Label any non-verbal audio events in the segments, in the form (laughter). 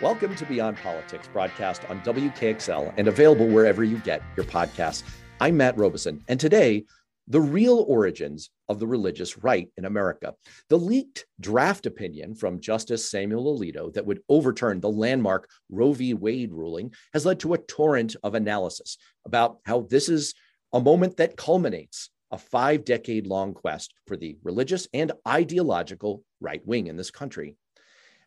Welcome to Beyond Politics, broadcast on WKXL and available wherever you get your podcasts. I'm Matt Robison, and today, the real origins of the religious right in America. The leaked draft opinion from Justice Samuel Alito that would overturn the landmark Roe v. Wade ruling has led to a torrent of analysis about how this is a moment that culminates a five decade long quest for the religious and ideological right wing in this country.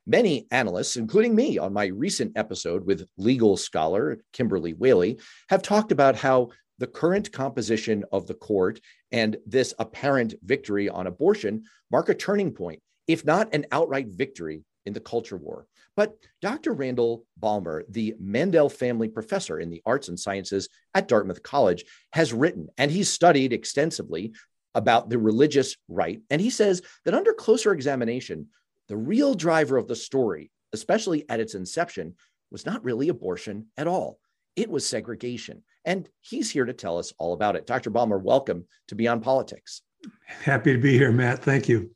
Many analysts, including me on my recent episode with legal scholar Kimberly Wehle, have talked about how the current composition of the court and this apparent victory on abortion mark a turning point, if not an outright victory in the culture war. But Dr. Randall Balmer, the Mandel Family Professor in the Arts and Sciences at Dartmouth College, has written and he's studied extensively about the religious right. And he says that under closer examination, the real driver of the story, especially at its inception, was not really abortion at all. It was segregation. And he's here to tell us all about it. Dr. Balmer, welcome to Beyond Politics. Happy to be here, Matt. Thank you.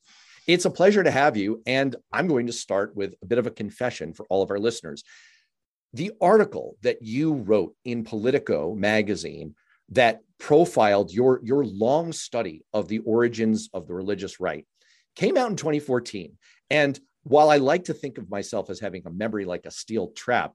It's a pleasure to have you. And I'm going to start with a bit of a confession for all of our listeners. The article that you wrote in Politico magazine that profiled your, your long study of the origins of the religious right came out in 2014. And while I like to think of myself as having a memory like a steel trap,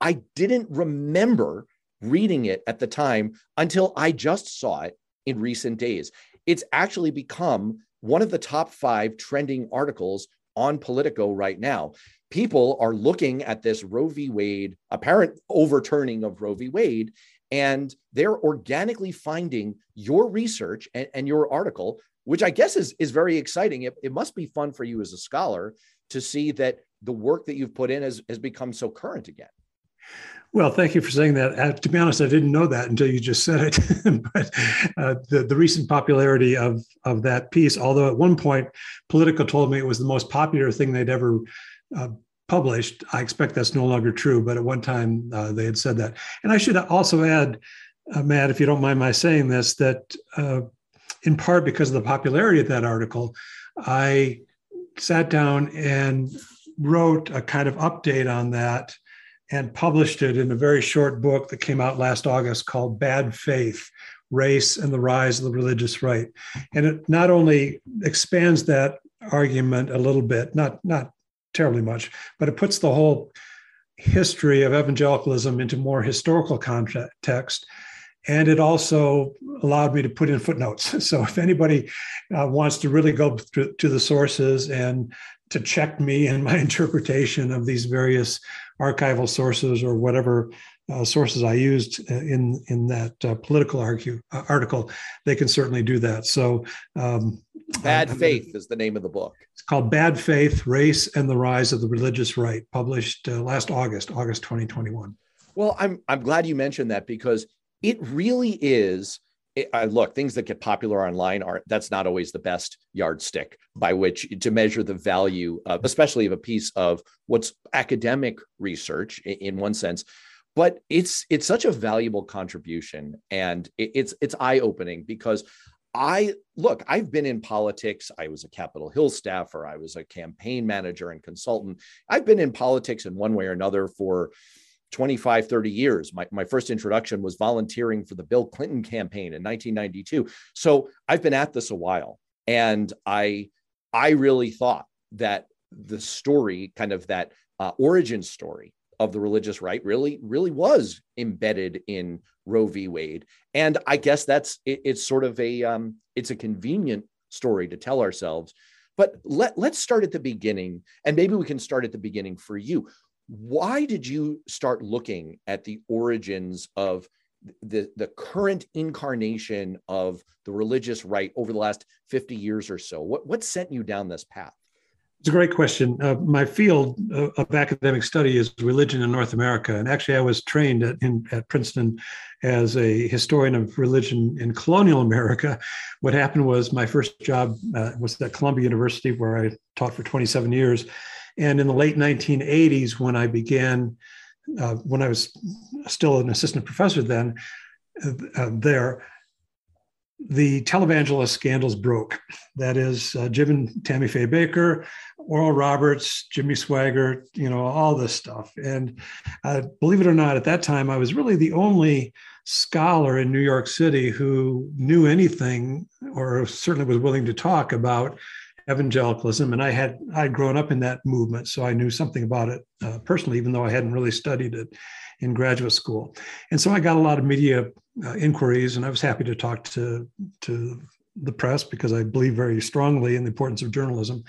I didn't remember reading it at the time until I just saw it in recent days. It's actually become one of the top five trending articles on Politico right now. People are looking at this Roe v. Wade, apparent overturning of Roe v. Wade, and they're organically finding your research and, and your article which I guess is is very exciting. It, it must be fun for you as a scholar to see that the work that you've put in has, has become so current again. Well, thank you for saying that. Uh, to be honest, I didn't know that until you just said it. (laughs) but uh, the, the recent popularity of, of that piece, although at one point Politico told me it was the most popular thing they'd ever uh, published, I expect that's no longer true. But at one time uh, they had said that. And I should also add, uh, Matt, if you don't mind my saying this, that uh, in part because of the popularity of that article, I sat down and wrote a kind of update on that and published it in a very short book that came out last August called Bad Faith Race and the Rise of the Religious Right. And it not only expands that argument a little bit, not, not terribly much, but it puts the whole history of evangelicalism into more historical context and it also allowed me to put in footnotes. (laughs) So if anybody uh, wants to really go to, to the sources and to check me and my (laughs) interpretation of these various archival sources or whatever uh, sources I used uh, in in that uh, political argue, uh, article, they can certainly do that. So, um, Bad Faith is the name of the book. It's called Bad Faith: Race and the Rise of the Religious Right, published uh, last August, August 2021. Well, I'm I'm glad you mentioned that because it really is it, uh, look things that get popular online are that's not always the best yardstick by which to measure the value of, especially of a piece of what's academic research in, in one sense but it's it's such a valuable contribution and it, it's it's eye opening because I look, I've been in politics. I was a Capitol Hill staffer. I was a campaign manager and consultant. I've been in politics in one way or another for 25, 30 years. My, my first introduction was volunteering for the Bill Clinton campaign in 1992. So I've been at this a while. And I, I really thought that the story, kind of that uh, origin story of the religious right, really, really was embedded in Roe v. Wade. And I guess that's it, it's sort of a um, it's a convenient story to tell ourselves. But let, let's start at the beginning, and maybe we can start at the beginning for you why did you start looking at the origins of the, the current incarnation of the religious right over the last 50 years or so? What, what sent you down this path? It's a great question. Uh, my field uh, of academic study is religion in North America. And actually, I was trained at, in, at Princeton as a historian of religion in colonial America. What happened was my first job uh, was at Columbia University, where I taught for 27 years. And in the late 1980s, when I began, uh, when I was still an assistant professor then, uh, uh, there, the televangelist scandals broke. That is, uh, Jim and Tammy Faye Bakker, Oral Roberts, Jimmy Swaggart, you know, all this stuff. And uh, believe it or not, at that time, I was really the only scholar in New York City who knew anything or certainly was willing to talk about evangelicalism. And I had I'd grown up in that movement, so I knew something about it uh, personally, even though I hadn't really studied it in graduate school. And so I got a lot of media uh, inquiries, and I was happy to talk to to the press because I believe very strongly in the importance of journalism.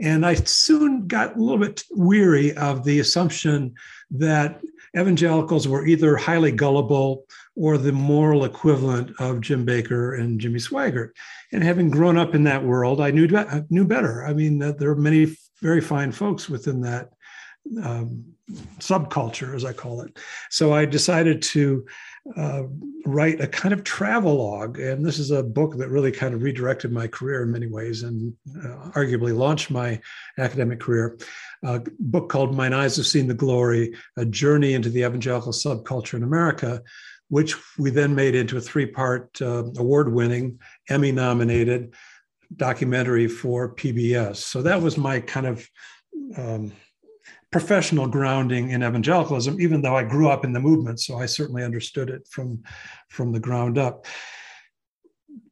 And I soon got a little bit weary of the assumption that evangelicals were either highly gullible or the moral equivalent of Jim Bakker and Jimmy Swaggart. And having grown up in that world, I knew knew better. I mean, there are many very fine folks within that um, subculture, as I call it. So I decided to uh, write a kind of travelogue. And this is a book that really kind of redirected my career in many ways and uh, arguably launched my academic career. A book called Mine Eyes Have Seen the Glory A Journey into the Evangelical Subculture in America, which we then made into a three part uh, award winning, Emmy nominated documentary for PBS. So that was my kind of um, professional grounding in evangelicalism, even though I grew up in the movement, so I certainly understood it from, from the ground up.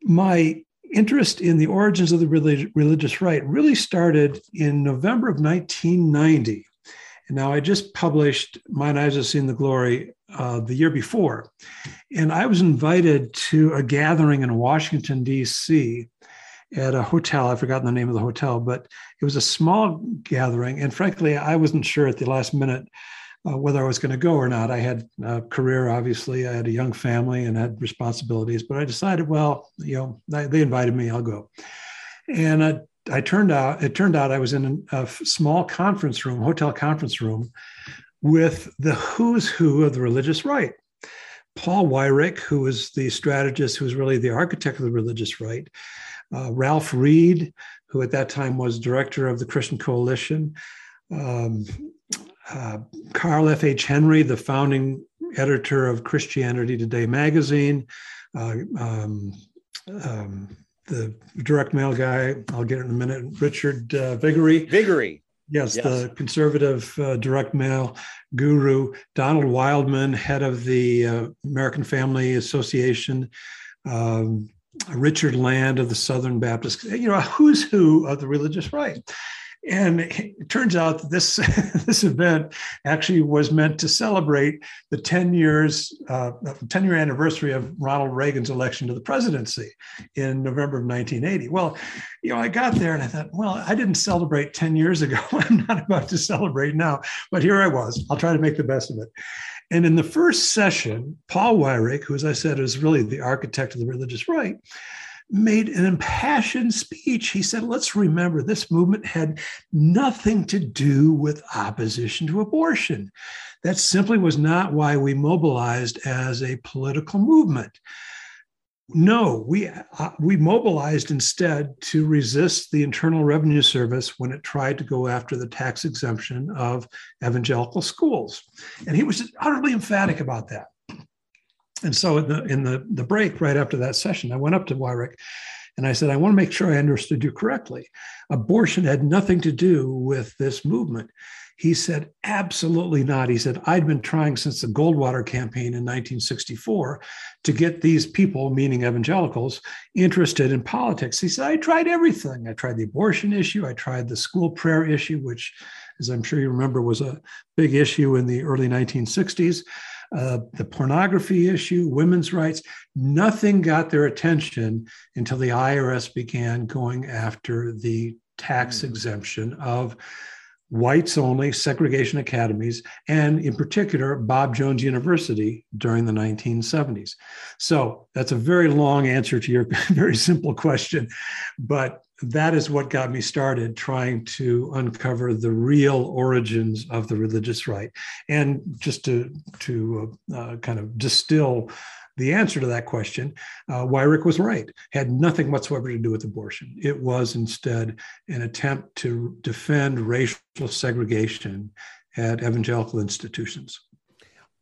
My interest in the origins of the relig- religious right really started in November of 1990. Now I just published Mine Eyes Have Seen the Glory uh, the year before. And I was invited to a gathering in Washington, D.C at a hotel. I've forgotten the name of the hotel, but it was a small gathering. And frankly, I wasn't sure at the last minute uh, whether I was going to go or not. I had a career, obviously. I had a young family and had responsibilities, but I decided, well, you know, they invited me, I'll go. And I, I turned out, it turned out I was in a small conference room, hotel conference room, with the who's who of the religious right. Paul Weyrich, who was the strategist, who was really the architect of the religious right, uh, Ralph Reed, who at that time was director of the Christian Coalition, um, uh, Carl F. H. Henry, the founding editor of Christianity Today magazine, uh, um, um, the direct mail guy, I'll get it in a minute, Richard uh, Viguerie. Viguerie. Yes, yes, the conservative uh, direct mail guru, Donald Wildmon, head of the uh, American Family Association, um, Richard Land of the Southern Baptist, you know, who's who of the religious right. And it turns out that this, (laughs) this event actually was meant to celebrate the 10 years, uh, 10 year anniversary of Ronald Reagan's election to the presidency in November of 1980. Well, you know, I got there and I thought, well, I didn't celebrate 10 years ago. (laughs) I'm not about to celebrate now, but here I was. I'll try to make the best of it. And in the first session, Paul Weyrich, who, as I said, is really the architect of the religious right, made an impassioned speech. He said, Let's remember this movement had nothing to do with opposition to abortion. That simply was not why we mobilized as a political movement. No, we uh, we mobilized instead to resist the Internal Revenue Service when it tried to go after the tax exemption of evangelical schools, and he was utterly emphatic about that. And so in the in the, the break right after that session, I went up to Weyrich and I said, I want to make sure I understood you correctly. Abortion had nothing to do with this movement. He said, absolutely not. He said, I'd been trying since the Goldwater campaign in 1964 to get these people, meaning evangelicals, interested in politics. He said, I tried everything. I tried the abortion issue, I tried the school prayer issue, which, as I'm sure you remember, was a big issue in the early 1960s. Uh, the pornography issue, women's rights, nothing got their attention until the IRS began going after the tax mm. exemption of whites only segregation academies, and in particular, Bob Jones University during the 1970s. So that's a very long answer to your (laughs) very simple question. But that is what got me started trying to uncover the real origins of the religious right. And just to, to uh, kind of distill the answer to that question, uh, Weyrich was right, had nothing whatsoever to do with abortion. It was instead an attempt to defend racial segregation at evangelical institutions.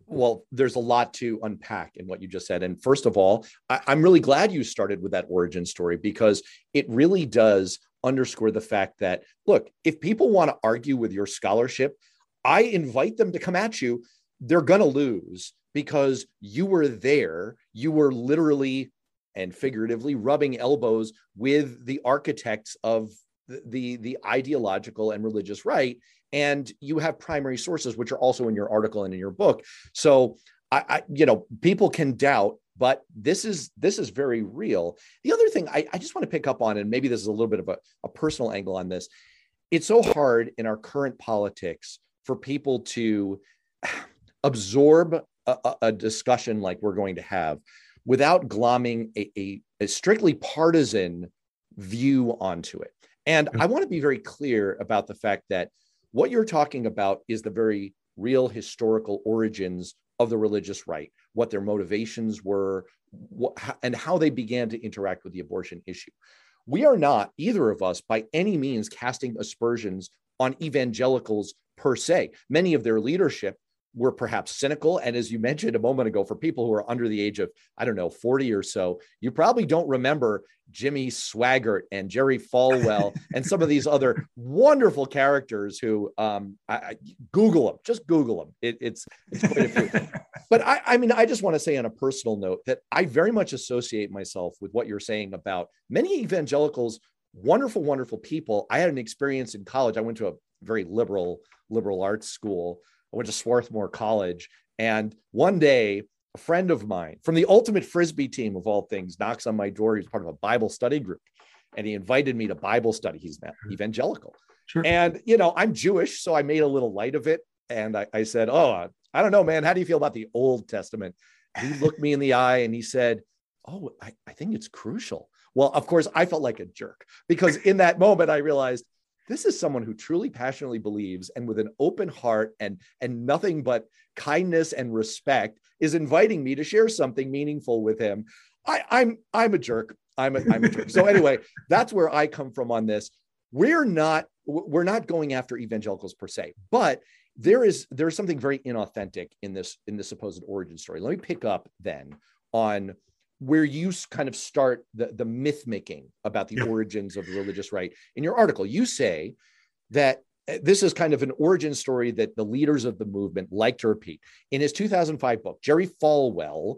Well, there's a lot to unpack in what you just said. And first of all, I, am really glad you started with that origin story because it really does underscore the fact that, look, if people want to argue with your scholarship, I invite them to come at you. They're going to lose because you were there. You were literally and figuratively rubbing elbows with the architects of the, the, the ideological and religious right and you have primary sources which are also in your article and in your book. So I, I, you know people can doubt but this is this is very real. The other thing I, I just want to pick up on and maybe this is a little bit of a, a personal angle on this. It's so hard in our current politics for people to absorb a, a discussion like we're going to have without glomming a, a, a strictly partisan view onto it. And i want to be very clear about the fact that what you're talking about is the very real historical origins of the religious right, what their motivations were, what, and how they began to interact with the abortion issue. We are not, either of us, by any means casting aspersions on evangelicals per se. Many of their leadership were perhaps cynical. And as you mentioned a moment ago, for people who are under the age of, I don't know, 40 or so, you probably don't remember Jimmy Swaggart and Jerry Falwell (laughs) and some of these other wonderful characters who um, I, I, Google them, just Google them. It, it's, it's quite a few. (laughs) but I, I mean, I just want to say on a personal note that I very much associate myself with what you're saying about many evangelicals, wonderful, wonderful people. I had an experience in college. I went to a very liberal liberal arts school I went to Swarthmore College. And one day, a friend of mine from the ultimate frisbee team of all things knocks on my door. He's part of a Bible study group. And he invited me to Bible study. He's evangelical. Sure. And, you know, I'm Jewish, so I made a little light of it. And I, I said, Oh, I don't know, man. How do you feel about the Old Testament? He looked me in the eye and he said, Oh, I, I think it's crucial. Well, of course, I felt like a jerk because in that moment I realized this is someone who truly passionately believes and with an open heart and and nothing but kindness and respect is inviting me to share something meaningful with him. I, i'm i'm a jerk. I'm a, I'm a jerk. So anyway (laughs) that's where i come from on this. We're not we're not going after evangelicals per se but there is there's something very inauthentic in this in this supposed origin story. Let me pick up then on where you kind of start the, the myth making about the yeah. origins of the religious right. In your article, you say that uh, this is kind of an origin story that the leaders of the movement like to repeat. In his 2005 book, Jerry Falwell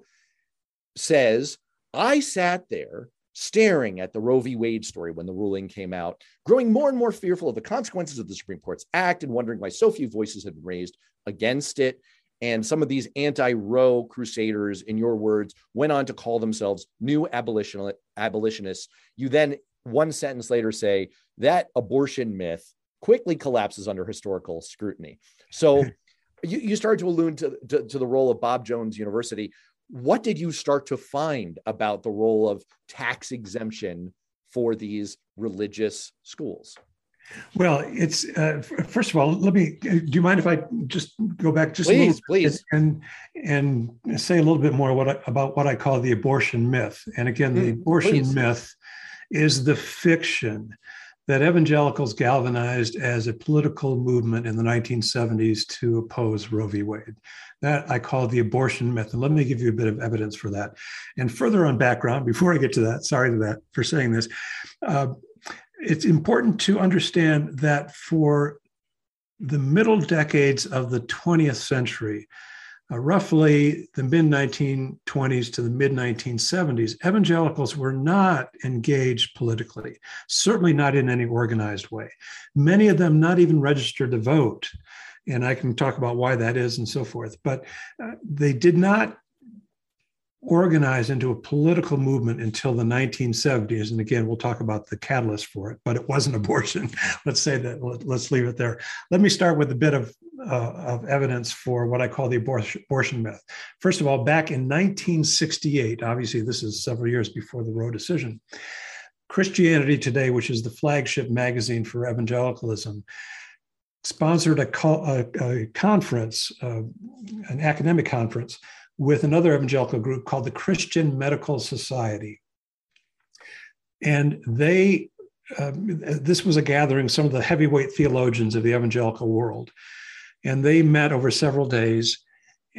says, I sat there staring at the Roe v. Wade story when the ruling came out, growing more and more fearful of the consequences of the Supreme Court's act and wondering why so few voices had been raised against it. And some of these anti Roe crusaders, in your words, went on to call themselves new abolitionists. You then, one sentence later, say that abortion myth quickly collapses under historical scrutiny. So (laughs) you, you started to allude to, to, to the role of Bob Jones University. What did you start to find about the role of tax exemption for these religious schools? Well, it's uh, first of all. Let me. Uh, do you mind if I just go back just please, a little please, and and say a little bit more what I, about what I call the abortion myth? And again, the mm, abortion please. myth is the fiction that evangelicals galvanized as a political movement in the 1970s to oppose Roe v. Wade. That I call the abortion myth. And let me give you a bit of evidence for that. And further on background, before I get to that, sorry to that for saying this. Uh, it's important to understand that for the middle decades of the 20th century, uh, roughly the mid 1920s to the mid 1970s, evangelicals were not engaged politically, certainly not in any organized way. Many of them not even registered to vote. And I can talk about why that is and so forth. But uh, they did not organized into a political movement until the 1970s. And again, we'll talk about the catalyst for it, but it wasn't (laughs) abortion. let's say that, let's leave it there. Let me start with a bit of, uh, of evidence for what I call the abortion, abortion myth. First of all, back in 1968, obviously, this is several years before the Roe decision. Christianity Today, which is the flagship magazine for evangelicalism, sponsored a, co- a, a conference, uh, an academic conference, with another evangelical group called the Christian Medical Society. And they, um, this was a gathering, some of the heavyweight theologians of the evangelical world. And they met over several days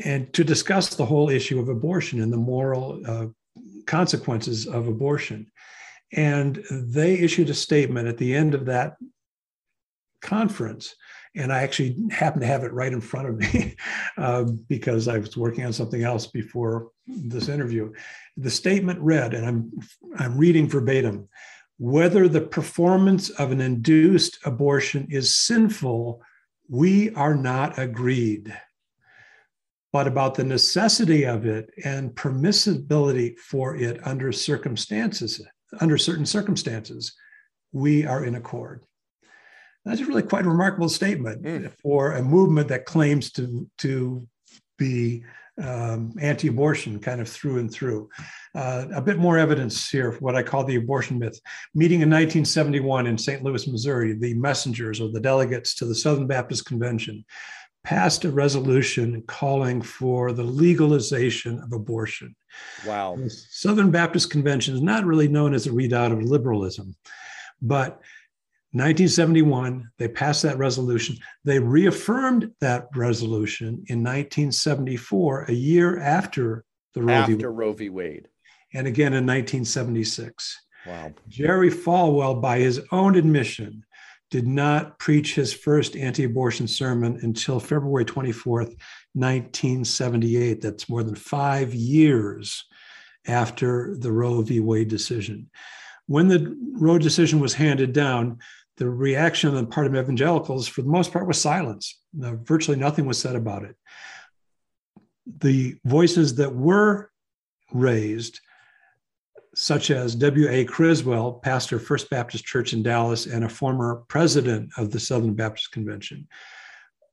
and to discuss the whole issue of abortion and the moral uh, consequences of abortion. And they issued a statement at the end of that conference. And I actually happen to have it right in front of me (laughs) uh, because I was working on something else before this interview. The statement read, and I'm, I'm reading verbatim whether the performance of an induced abortion is sinful, we are not agreed. But about the necessity of it and permissibility for it under circumstances, under certain circumstances, we are in accord. That's really quite a remarkable statement mm. for a movement that claims to, to be um, anti abortion kind of through and through. Uh, a bit more evidence here for what I call the abortion myth. Meeting in 1971 in St. Louis, Missouri, the messengers or the delegates to the Southern Baptist Convention passed a resolution calling for the legalization of abortion. Wow. The Southern Baptist Convention is not really known as a readout of liberalism, but 1971, they passed that resolution. They reaffirmed that resolution in 1974, a year after the Roe after v. Roe v. Wade, and again in 1976. Wow. Jerry Falwell, by his own admission, did not preach his first anti abortion sermon until February 24th, 1978. That's more than five years after the Roe v. Wade decision. When the Roe decision was handed down, the reaction on the part of evangelicals, for the most part, was silence. virtually nothing was said about it. The voices that were raised such as W.A. Criswell, pastor of First Baptist Church in Dallas and a former president of the Southern Baptist Convention.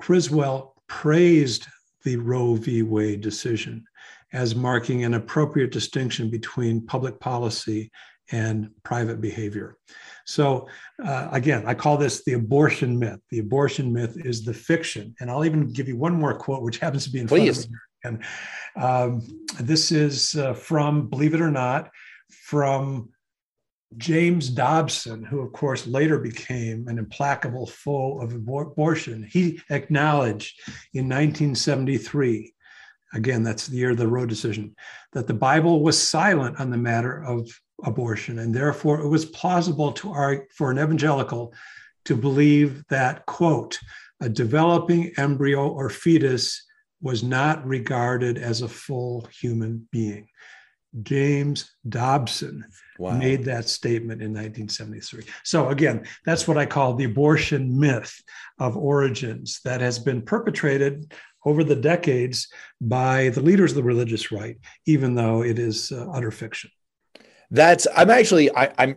Criswell praised the Roe v. Wade decision as marking an appropriate distinction between public policy and private behavior. So, uh, again, I call this the abortion myth. The abortion myth is the fiction. And I'll even give you one more quote, which happens to be in Please. front of me. And um, this is uh, from, believe it or not, from James Dobson, who, of course, later became an implacable foe of abortion. He acknowledged in 1973, again, that's the year of the Roe decision, that the Bible was silent on the matter of abortion. And therefore, it was plausible to argue for an evangelical to believe that, quote, a developing embryo or fetus was not regarded as a full human being. James Dobson wow. made that statement in 1973. So, again, that's what I call the abortion myth of origins that has been perpetrated over the decades by the leaders of the religious right, even though it is uh, utter fiction. That's, I'm actually, I, I'm,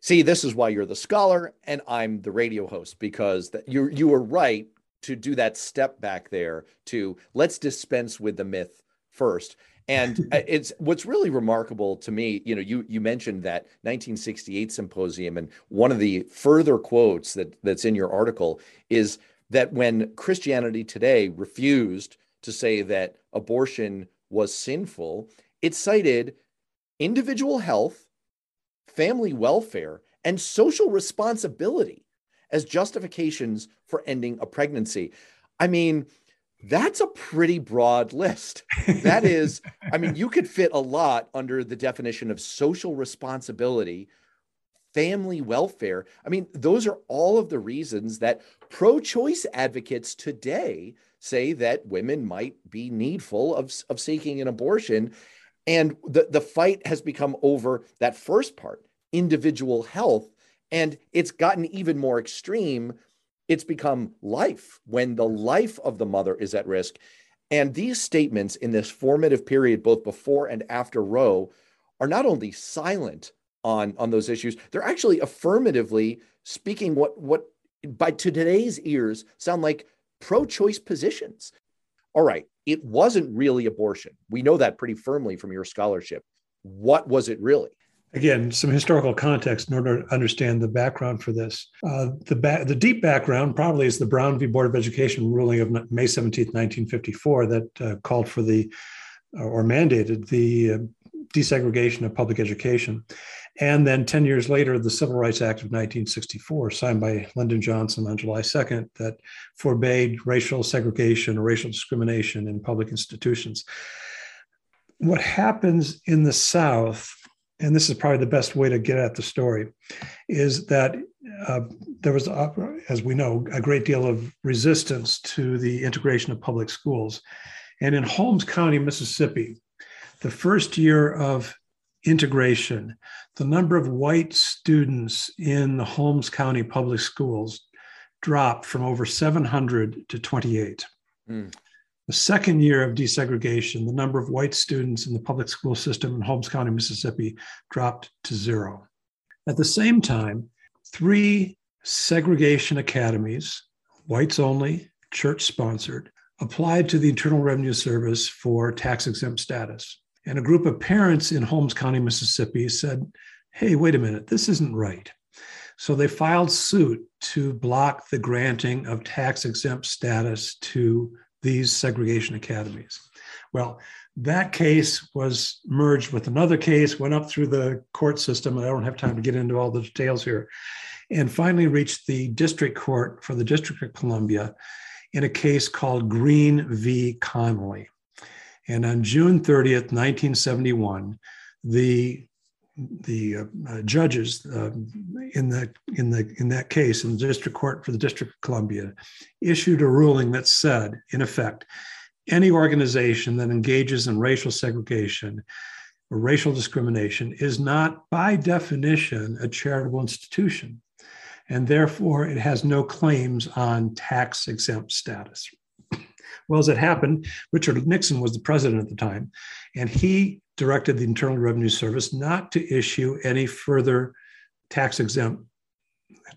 see, this is why you're the scholar and I'm the radio host because that you you were right to do that step back there to let's dispense with the myth first. And (laughs) it's what's really remarkable to me, you know, you you mentioned that 1968 symposium, and one of the further quotes that that's in your article is that when Christianity Today refused to say that abortion was sinful, it cited individual health, family welfare, and social responsibility as justifications for ending a pregnancy. I mean, that's a pretty broad list. That is, I mean, you could fit a lot under the definition of social responsibility, family welfare. I mean, those are all of the reasons that pro choice advocates today say that women might be needful of, of seeking an abortion. And the, the fight has become over that first part, individual health. And it's gotten even more extreme it's become life when the life of the mother is at risk. And these statements in this formative period, both before and after Roe, are not only silent on, on those issues, they're actually affirmatively speaking what, what by to today's ears sound like pro-choice positions. All right, it wasn't really abortion. We know that pretty firmly from your scholarship. What was it really? Again, some historical context in order to understand the background for this. Uh, the, ba- the deep background probably is the Brown v. Board of Education ruling of May 17, 1954, that uh, called for the or mandated the uh, desegregation of public education. And then 10 years later, the Civil Rights Act of 1964, signed by Lyndon Johnson on July 2nd, that forbade racial segregation or racial discrimination in public institutions. What happens in the South and this is probably the best way to get at the story, is that uh, there was, uh, as we know, a great deal of resistance to the integration of public schools. And in Holmes County, Mississippi, the first year of integration, the number of white students in the Holmes County public schools dropped from over 700 to 28. Mm. The second year of desegregation, the number of white students in the public school system in Holmes County, Mississippi dropped to zero. At the same time, three segregation academies, whites only, church sponsored, applied to the Internal Revenue Service for tax exempt status. And a group of parents in Holmes County, Mississippi said, hey, wait a minute, this isn't right. So they filed suit to block the granting of tax exempt status to these segregation academies. Well, that case was merged with another case, went up through the court system, and I don't have time to get into all the details here, and finally reached the district court for the District of Columbia in a case called Green v. Connolly. And on June 30th, 1971, the the uh, judges uh, in that in the in that case in the district court for the District of Columbia issued a ruling that said, in effect, any organization that engages in racial segregation or racial discrimination is not by definition a charitable institution, and therefore it has no claims on tax exempt status. Well, as it happened, Richard Nixon was the president at the time, and he directed the Internal Revenue Service not to issue any further tax exempt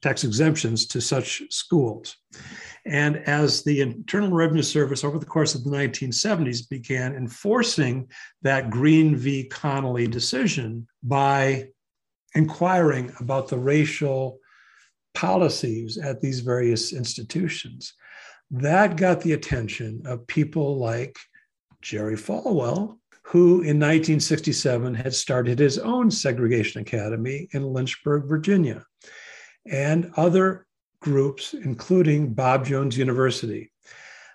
tax exemptions to such schools. And as the Internal Revenue Service over the course of the 1970s began enforcing that Green v. Connolly decision by inquiring about the racial policies at these various institutions, that got the attention of people like Jerry Falwell, who in 1967 had started his own segregation academy in Lynchburg, Virginia, and other groups, including Bob Jones University,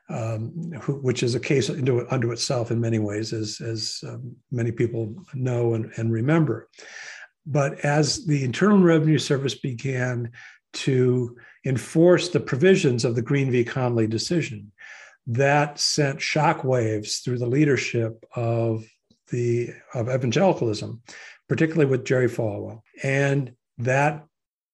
um, who, which is a case unto, unto, itself in many ways, as, as um, many people know and, and remember. But as the Internal Revenue Service began to enforce the provisions of the Green v. Connolly decision, that sent shockwaves through the leadership of the of evangelicalism, particularly with Jerry Falwell, and that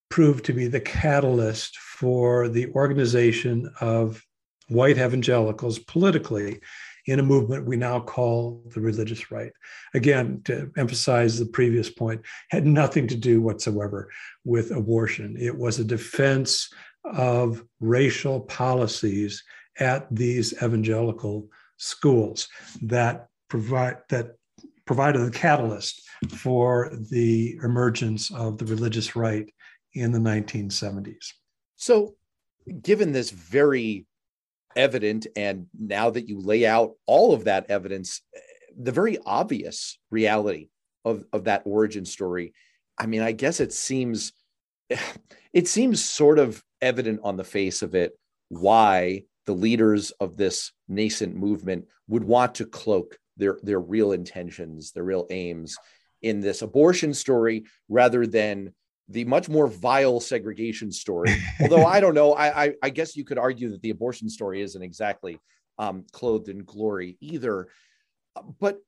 proved to be the catalyst for the organization of white evangelicals politically in a movement we now call the religious right. Again, to emphasize the previous point, had nothing to do whatsoever with abortion. It was a defense of racial policies at these evangelical schools that provide that provided the catalyst for the emergence of the religious right in the 1970s. So, given this very evident, and now that you lay out all of that evidence, eh, the very obvious reality of, of that origin story, I mean, I guess it seems (laughs) it seems sort of evident on the face of it why the leaders of this nascent movement would want to cloak their their real intentions, their real aims in this abortion story rather than the much more vile segregation story. (laughs) Although I don't know, I, I, I guess you could argue that the abortion story isn't exactly um, clothed in glory either. But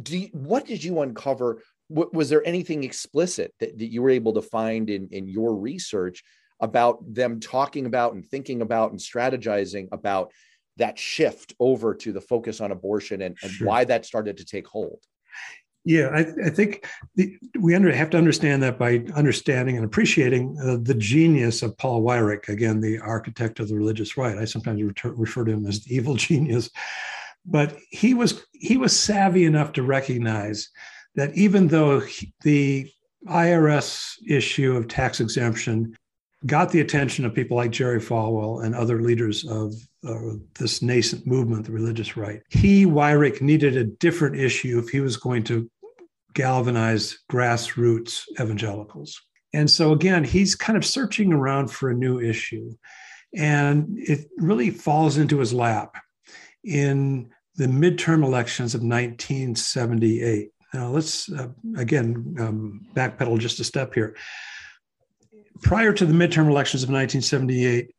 do you, what did you uncover? was there anything explicit that, that you were able to find in in your research about them talking about and thinking about and strategizing about that shift over to the focus on abortion and, and sure. why that started to take hold? Yeah, I, I think the, we under, have to understand that by understanding and appreciating uh, the genius of Paul Weyrich, again, the architect of the religious right. I sometimes refer, refer to him as the evil (laughs) genius, but he was he was savvy enough to recognize that even though the IRS issue of tax exemption got the attention of people like Jerry Falwell and other leaders of uh, this nascent movement, the religious right. He, Weyrich, needed a different issue if he was going to galvanize grassroots evangelicals. And so, again, he's kind of searching around for a new issue. And it really falls into his lap in the midterm elections of 1978. Now, let's uh, again um, backpedal just a step here. Prior to the midterm elections of 1978,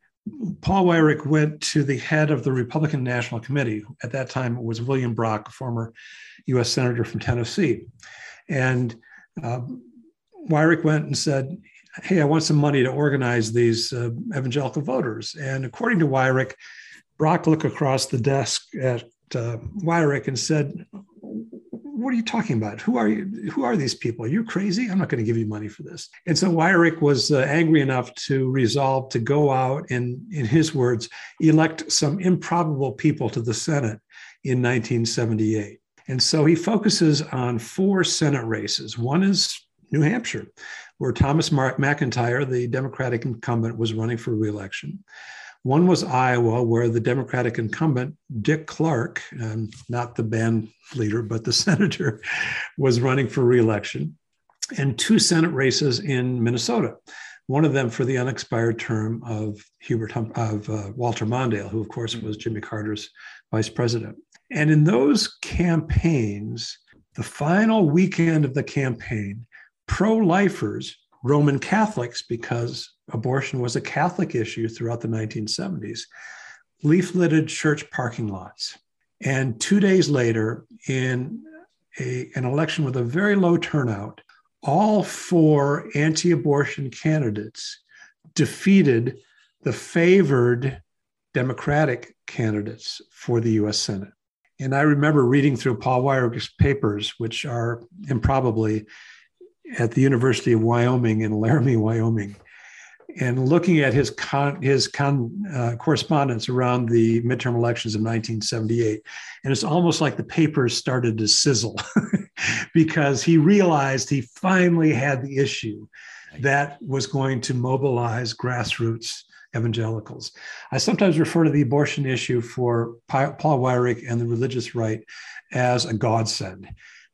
Paul Weyrich went to the head of the Republican National Committee. At that time, it was William Brock, a former U.S. Senator from Tennessee. And uh, went and said, Hey, I want some money to organize these uh, evangelical voters. And according to Weyrich, Brock looked across the desk at uh, and said, what are you talking about? Who are you? Who are these people? Are you crazy? I'm not going to give you money for this. And so Weyrich was uh, angry enough to resolve to go out and, in his words, elect some improbable people to the Senate in 1978. And so he focuses on four Senate races. One is New Hampshire, where Thomas McIntyre, the Democratic incumbent, was running for reelection. One was Iowa, where the Democratic incumbent, Dick Clark, um, not the band leader, but the (laughs) senator, was running for reelection. And two Senate races in Minnesota, one of them for the unexpired term of Hubert of uh, Walter Mondale, who, of course, was Jimmy Carter's vice president. And in those campaigns, the final weekend of the campaign, pro lifers, Roman Catholics, because abortion was a Catholic issue throughout the 1970s, leafleted church parking lots. And two days later, in a, an election with a very low turnout, all four anti abortion candidates defeated the favored Democratic candidates for the US Senate. And I remember reading through Paul Weyrich's papers, which are improbably at the University of Wyoming in Laramie, Wyoming, and looking at his con, his con, uh, correspondence around the midterm elections of 1978, and it's almost like the papers started to sizzle (laughs) because he realized he finally had the issue that was going to mobilize grassroots evangelicals. I sometimes refer to the abortion issue for Paul Weyrich and the religious right as a godsend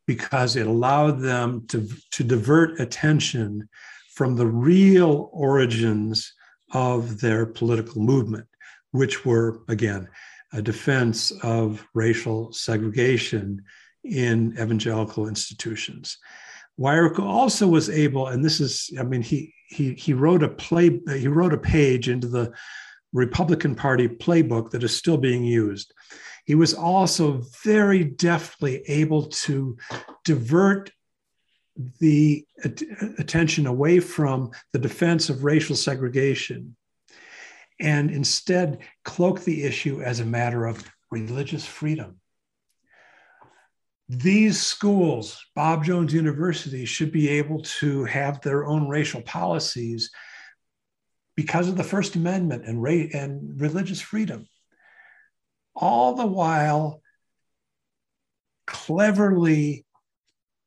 because it allowed them to, to divert attention from the real origins of their political movement, which were, again, a defense of racial segregation in evangelical institutions. Weyrich also was able, and this is, I mean, he he he wrote a play, he wrote a page into the Republican Party playbook that is still being used. He was also very deftly able to divert the attention away from the defense of racial segregation and instead cloak the issue as a matter of religious freedom. These schools, Bob Jones University, should be able to have their own racial policies because of the First Amendment and, ra- and religious freedom. All the while cleverly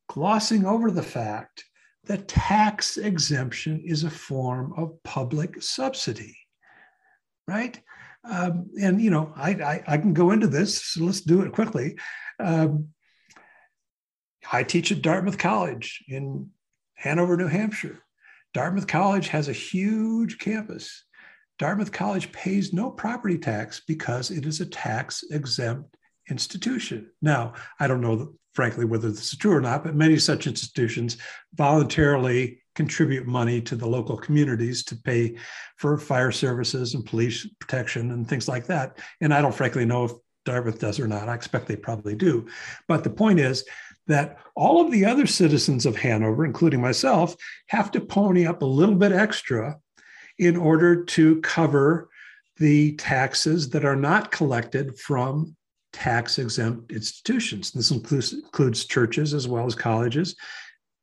glossing over the fact that tax exemption is a form of public subsidy, right? Um, and you know, I, I, I can go into this, so let's do it quickly. Um, I teach at Dartmouth College in Hanover, New Hampshire. Dartmouth College has a huge campus. Dartmouth College pays no property tax because it is a tax exempt institution. Now, I don't know, frankly, whether this is true or not, but many such institutions voluntarily contribute money to the local communities to pay for fire services and police protection and things like that. And I don't frankly know if Dartmouth does or not. I expect they probably do. But the point is that all of the other citizens of Hanover, including myself, have to pony up a little bit extra in order to cover the taxes that are not collected from tax exempt institutions. This includes, includes churches as well as colleges,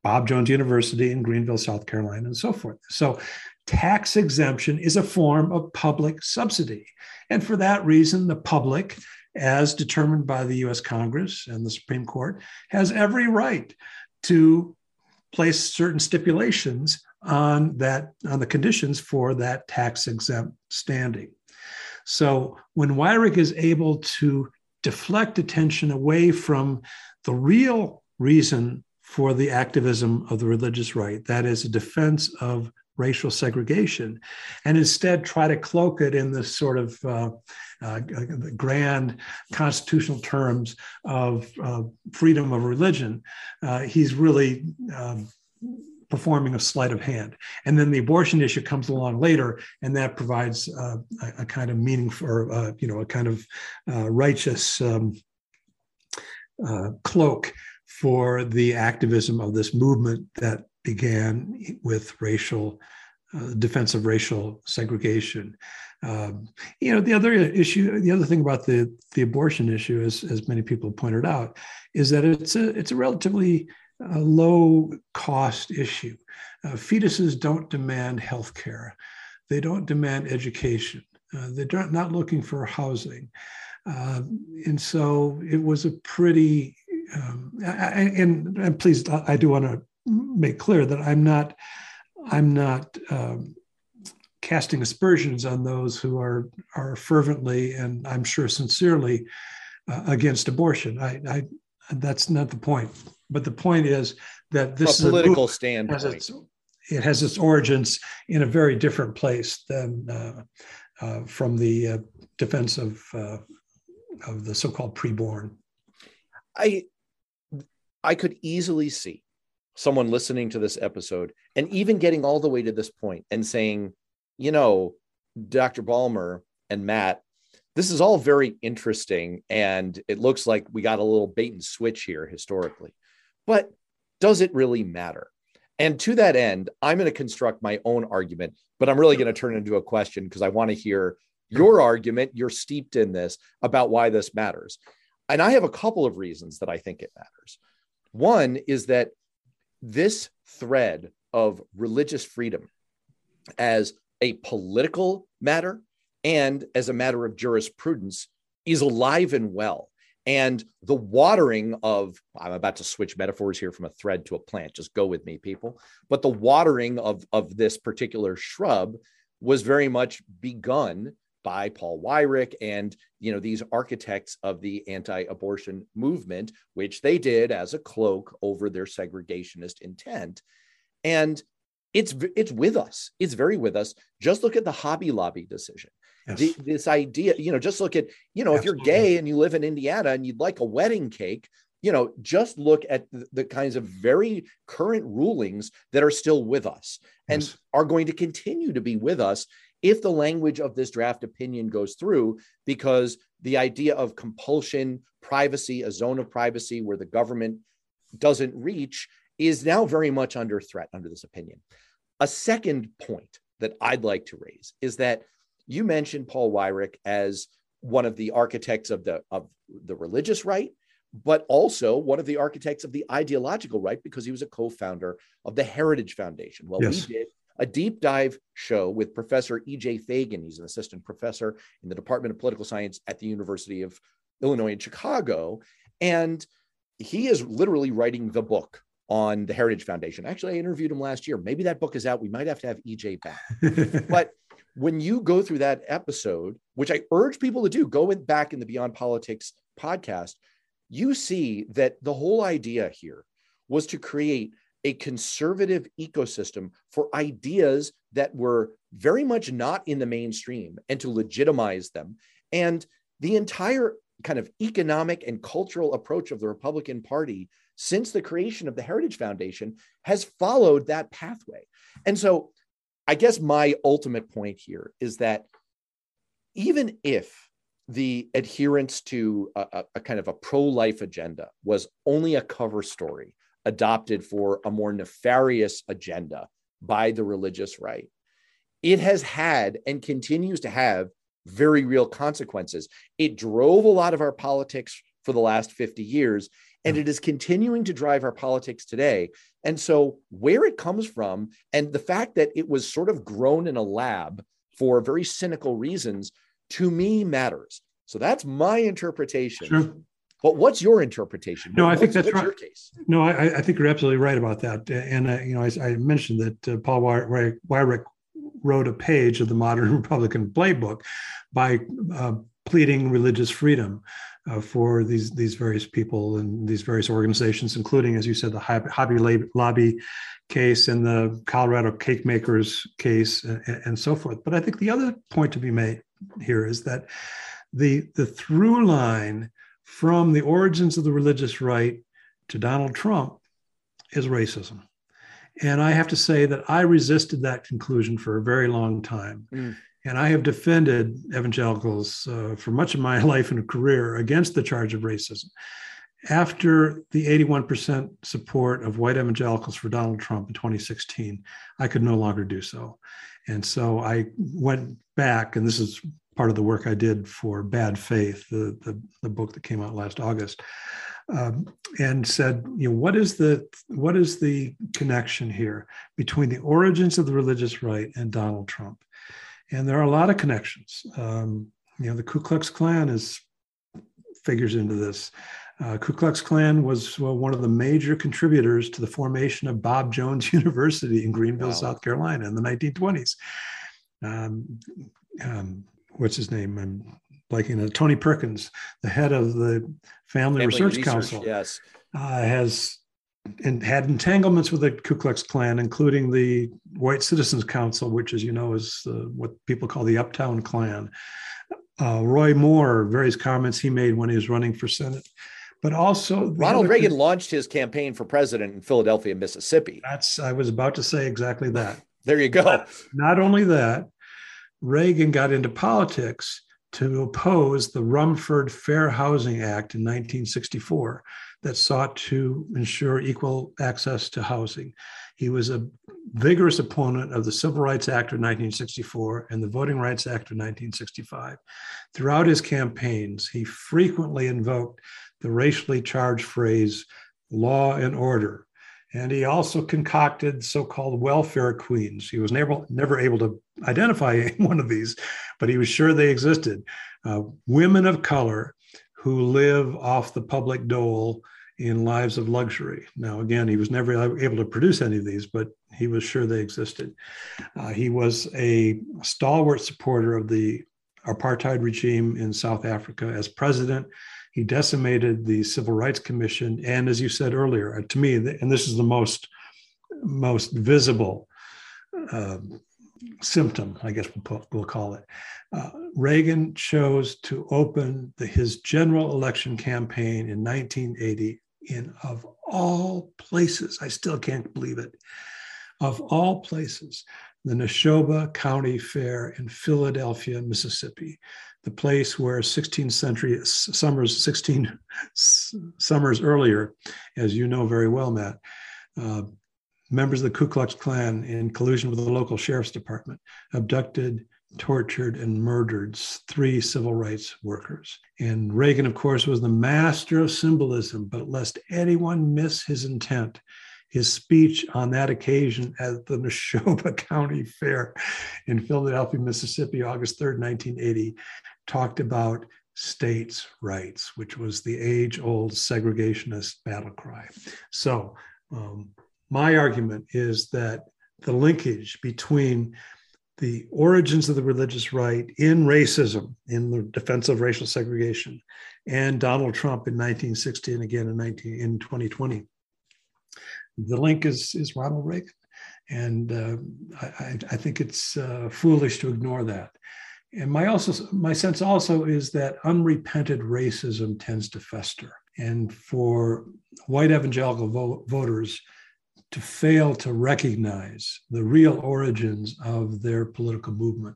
Bob Jones University in Greenville, South Carolina, and so forth. So, tax exemption is a form of public subsidy. And for that reason, the public, as determined by the US Congress and the Supreme Court, has every right to place certain stipulations on that on the conditions for that tax exempt standing. So when Weyrich is able to deflect attention away from the real reason for the activism of the religious right, that is a defense of racial segregation, and instead try to cloak it in this sort of uh, uh, grand constitutional terms of uh, freedom of religion, uh, he's really um, performing a sleight of hand. And then the abortion issue comes along later, and that provides uh, a, a, kind of meaning for, uh, you know, a kind of uh, righteous um, uh, cloak for the activism of this movement that began with racial uh, defense of racial segregation. Um, you know, the other issue, the other thing about the the abortion issue, is, as many people pointed out, is that it's a it's a relatively a low cost issue. Uh, fetuses don't demand health care. They don't demand education. Uh, they're not looking for housing. Uh, and so it was a pretty, um, I, and, and, please, I do want to make clear that I'm not, I'm not um, casting aspersions on those who are, are fervently and I'm sure sincerely uh, against abortion. I, I, that's not the point. But the point is that this From a political standpoint. Has its, it has its origins in a very different place than uh, uh, from the uh, defense of uh, of the so-called preborn. I I could easily see someone listening to this episode and even getting all the way to this point and saying, you know, Dr. Balmer and Matt, this is all very interesting and it looks like we got a little bait and switch here historically. But does it really matter? And to that end, I'm going to construct my own argument, but I'm really going to turn it into a question because I want to hear your argument. You're steeped in this about why this matters. And I have a couple of reasons that I think it matters. One is that this thread of religious freedom as a political matter and as a matter of jurisprudence is alive and well. And the watering of, I'm about to switch metaphors here from a thread to a plant, just go with me, people. But the watering of, of this particular shrub was very much begun by Paul Weyrich and you know these architects of the anti-abortion movement, which they did as a cloak over their segregationist intent. And it's it's with us. It's very with us. Just look at the Hobby Lobby decision. Yes. The, this idea, you know, just look at, you know, Absolutely. if you're gay and you live in Indiana and you'd like a wedding cake, you know, just look at the, the kinds of very current rulings that are still with us and yes. are going to continue to be with us if the language of this draft opinion goes through, because the idea of compulsion, privacy, a zone of privacy where the government doesn't reach is now very much under threat under this opinion. A second point that I'd like to raise is that you mentioned Paul Weyrich as one of the architects of the of the religious right, but also one of the architects of the ideological right because he was a co-founder of the Heritage Foundation. Well, yes. we did a deep dive show with Professor E.J. Fagan. He's an assistant professor in the Department of Political Science at the University of Illinois in Chicago. And he is literally writing the book on the Heritage Foundation. Actually, I interviewed him last year. Maybe that book is out. We might have to have EJ back. (laughs) but when you go through that episode, which I urge people to do, go back in the Beyond Politics podcast, you see that the whole idea here was to create a conservative ecosystem for ideas that were very much not in the mainstream and to legitimize them. And the entire kind of economic and cultural approach of the Republican Party since the creation of the Heritage Foundation has followed that pathway. And so I guess my ultimate point here is that even if the adherence to a, a kind of a pro life agenda was only a cover story adopted for a more nefarious agenda by the religious right, it has had and continues to have very real consequences. It drove a lot of our politics for the last 50 years, and it is continuing to drive our politics today. And so, where it comes from, and the fact that it was sort of grown in a lab for very cynical reasons, to me matters. So, that's my interpretation. Sure. But what's your interpretation? No, I think that's right. Your case? No, I, I, think you're absolutely right about that. And uh, you know, I, I, mentioned that uh, Paul Weyrich wrote a page of the modern (laughs) Republican playbook by uh, pleading religious freedom uh, for these these various people and these various organizations, including, as you said, the Hobby Lobby case and the Colorado cake makers case, and, and so forth. But I think the other point to be made here is that the the through line from the origins of the religious right to Donald Trump is racism. And I have to say that I resisted that conclusion for a very long time. Mm. And I have defended evangelicals uh, for much of my (laughs) life and career against the charge of racism. After the 81% support of white evangelicals for Donald Trump in 2016, I could no longer do so. And so I went back, and this is part of the work I did for Bad Faith, the, the, the book that came out last August, um, and said, you know, what is the what is the connection here between the origins of the religious right and Donald Trump? And there are a lot of connections. Um, you know, the Ku Klux Klan is figures into this. Uh, Ku Klux Klan was well, one of the major contributors to the formation of Bob Jones (laughs) University in Greenville, wow. South Carolina, in the 1920s. Um, um, what's his name? I'm blanking. Uh, Tony Perkins, the head of the Family, Family Research, Research, Council, yes, uh, has and had entanglements with the Ku Klux Klan, including the White Citizens Council, which, as you know, is uh, what people call the Uptown Klan. Uh, Roy Moore, various comments he made when he was running for Senate, but also Ronald Reagan launched his campaign for president in Philadelphia, Mississippi. That's I was about to say exactly that. There you go. Not, not only that, Reagan got into politics to oppose the Rumford Fair Housing Act in 1964 that sought to ensure equal access to housing. He was a vigorous opponent of the Civil Rights Act of 1964 and the Voting Rights Act of 1965. Throughout his campaigns, he frequently invoked the racially charged phrase law and order and he also concocted so-called welfare queens. He was never never able to identify (laughs) one of these, but he was sure they existed. Uh, women of color who live off the public dole in lives of luxury. Now, again, he was never able to produce any of these, but he was sure they existed. Uh, he was a stalwart supporter of the apartheid regime in South Africa as president he decimated the Civil Rights Commission, and as you said earlier, uh, to me, and this is the most most visible uh, symptom, I guess we'll, put, we'll call it. Uh, Reagan chose to open the, his general election campaign in 1980 in, of all places, I still can't believe it, of all places, the Neshoba County Fair in Philadelphia, Mississippi the place where 16th century summers, 16 summers earlier, as you know very well, Matt, uh, members of the Ku Klux Klan, in collusion with the local sheriff's department, abducted, tortured, and murdered three civil rights workers. And Reagan, of course, was the master of symbolism, but lest anyone miss his intent, his speech on that occasion at the (laughs) Neshoba County Fair in Philadelphia, Mississippi, August 3rd, 1980, talked about states' rights, which was the age old segregationist battle cry. So, um, my argument is that the linkage between the origins of the religious right in racism, in the defense of racial segregation, and Donald Trump in 1960 and again in, 19, in 2020, the link is, is Ronald Reagan. And uh, I, I, think it's uh, foolish to ignore that. And my also my sense also is that unrepented racism tends to fester, and for white evangelical vo- voters to fail to recognize the real origins of their political movement,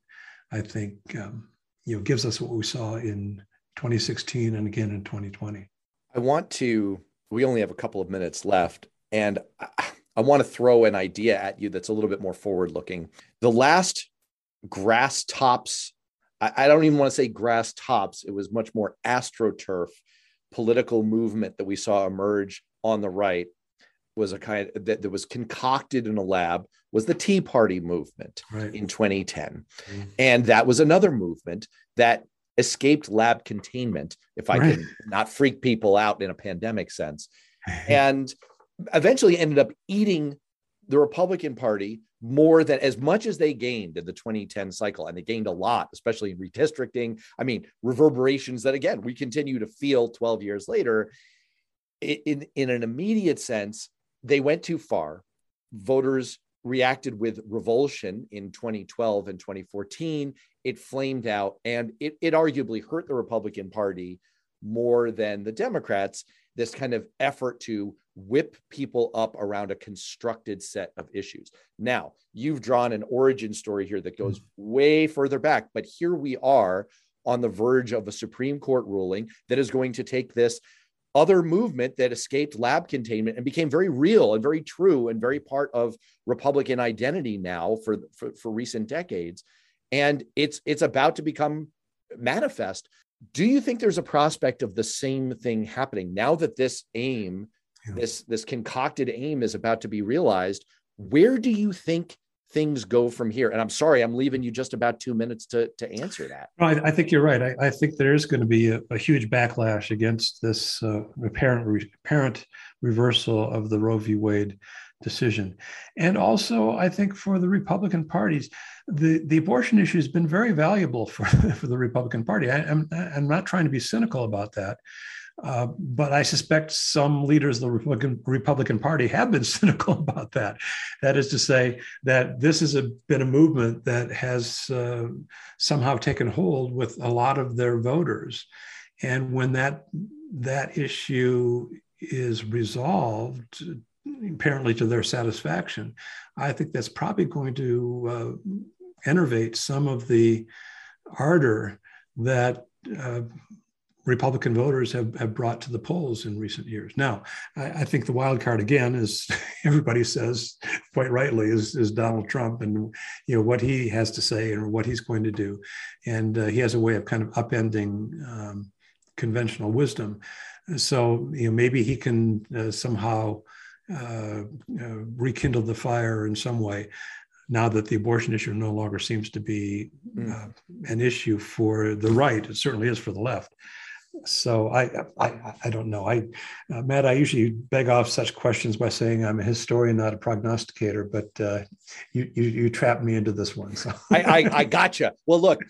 I think um, you know gives us what we saw in 2016 and again in 2020. I want to. We only have a couple of minutes left, and I, I want to throw an idea at you that's a little bit more forward looking. The last grass tops I, I don't even want to say grass tops. It was much more astroturf political movement that we saw emerge on the right was a kind that, that was concocted in a lab was the Tea Party movement right. in 2010. Mm-hmm. And that was another movement that escaped lab containment, if I right. can not freak people out in a pandemic sense, (laughs) and eventually ended up eating the Republican Party more than as much as they gained in the 2010 cycle. And they gained a lot, especially in redistricting. I mean, reverberations that, again, we continue to feel 12 years later. In, in an immediate sense, they went too far. Voters reacted with revulsion in 2012 and 2014. It flamed out and it, it arguably hurt the Republican Party more than the Democrats. This kind of effort to whip people up around a constructed set of issues. Now, you've drawn an origin story here that goes hmm. way further back, but here we are on the verge of a Supreme Court ruling that is going to take this other movement that escaped lab containment and became very real and very true and very part of Republican identity now for, for, for recent decades. And it's it's about to become manifest. Do you think there's a prospect of the same thing happening now that this aim, yeah. this this concocted aim is about to be realized? Where do you think things go from here? And I'm sorry, I'm leaving you just about two minutes to, to answer that. I, I think you're right. I, I, think there is going to be a, a huge backlash against this uh, apparent, apparent reversal of the Roe v. Wade decision. And also, I think for the Republican parties, the, the abortion issue has been very valuable (laughs) for, for the Republican Party. I, I'm, I'm not trying to be cynical about that. Uh, but I suspect some leaders of the Republican, Republican Party have been (laughs) cynical about that. That is to say, that this has been a movement that has uh, somehow taken hold with a lot of their voters. And when that, that issue is resolved, apparently to their satisfaction, I think that's probably going to uh, enervate some of the ardor that uh, Republican voters have, have brought to the polls in recent years. Now, I, I, think the wild card again is (laughs) everybody says quite rightly is, is Donald Trump and you know what he has to say and what he's going to do, and uh, he has a way of kind of upending um, conventional wisdom. So you know maybe he can uh, somehow uh, uh rekindle the fire in some way now that the abortion issue no longer seems to be hmm. uh, an issue for the right, it certainly is for the left so I, I, I don't know. I, uh, Matt, I usually beg off such questions by saying I'm a historian, not a prognosticator. But uh, you, you, you trapped me into this one. So I, I, I (laughs) gotcha. Well, look,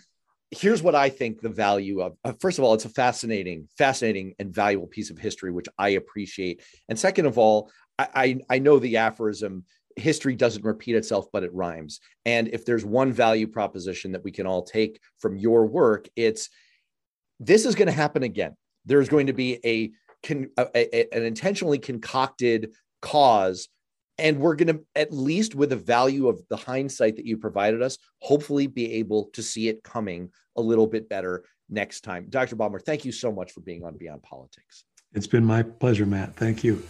here's what I think the value of. Uh, first of all, it's a fascinating, fascinating, and valuable piece of history, which I appreciate. And second of all, I, I, I know the aphorism history doesn't repeat itself, but it rhymes. And if there's one value proposition that we can all take from your work, it's this is going to happen again. There's going to be a, a, a an intentionally concocted cause and we're going to at least with the value of the hindsight that you provided us hopefully be able to see it coming a little bit better next time. Dr Balmer thank you so much for being on beyond politics. It's been my pleasure matt. Thank you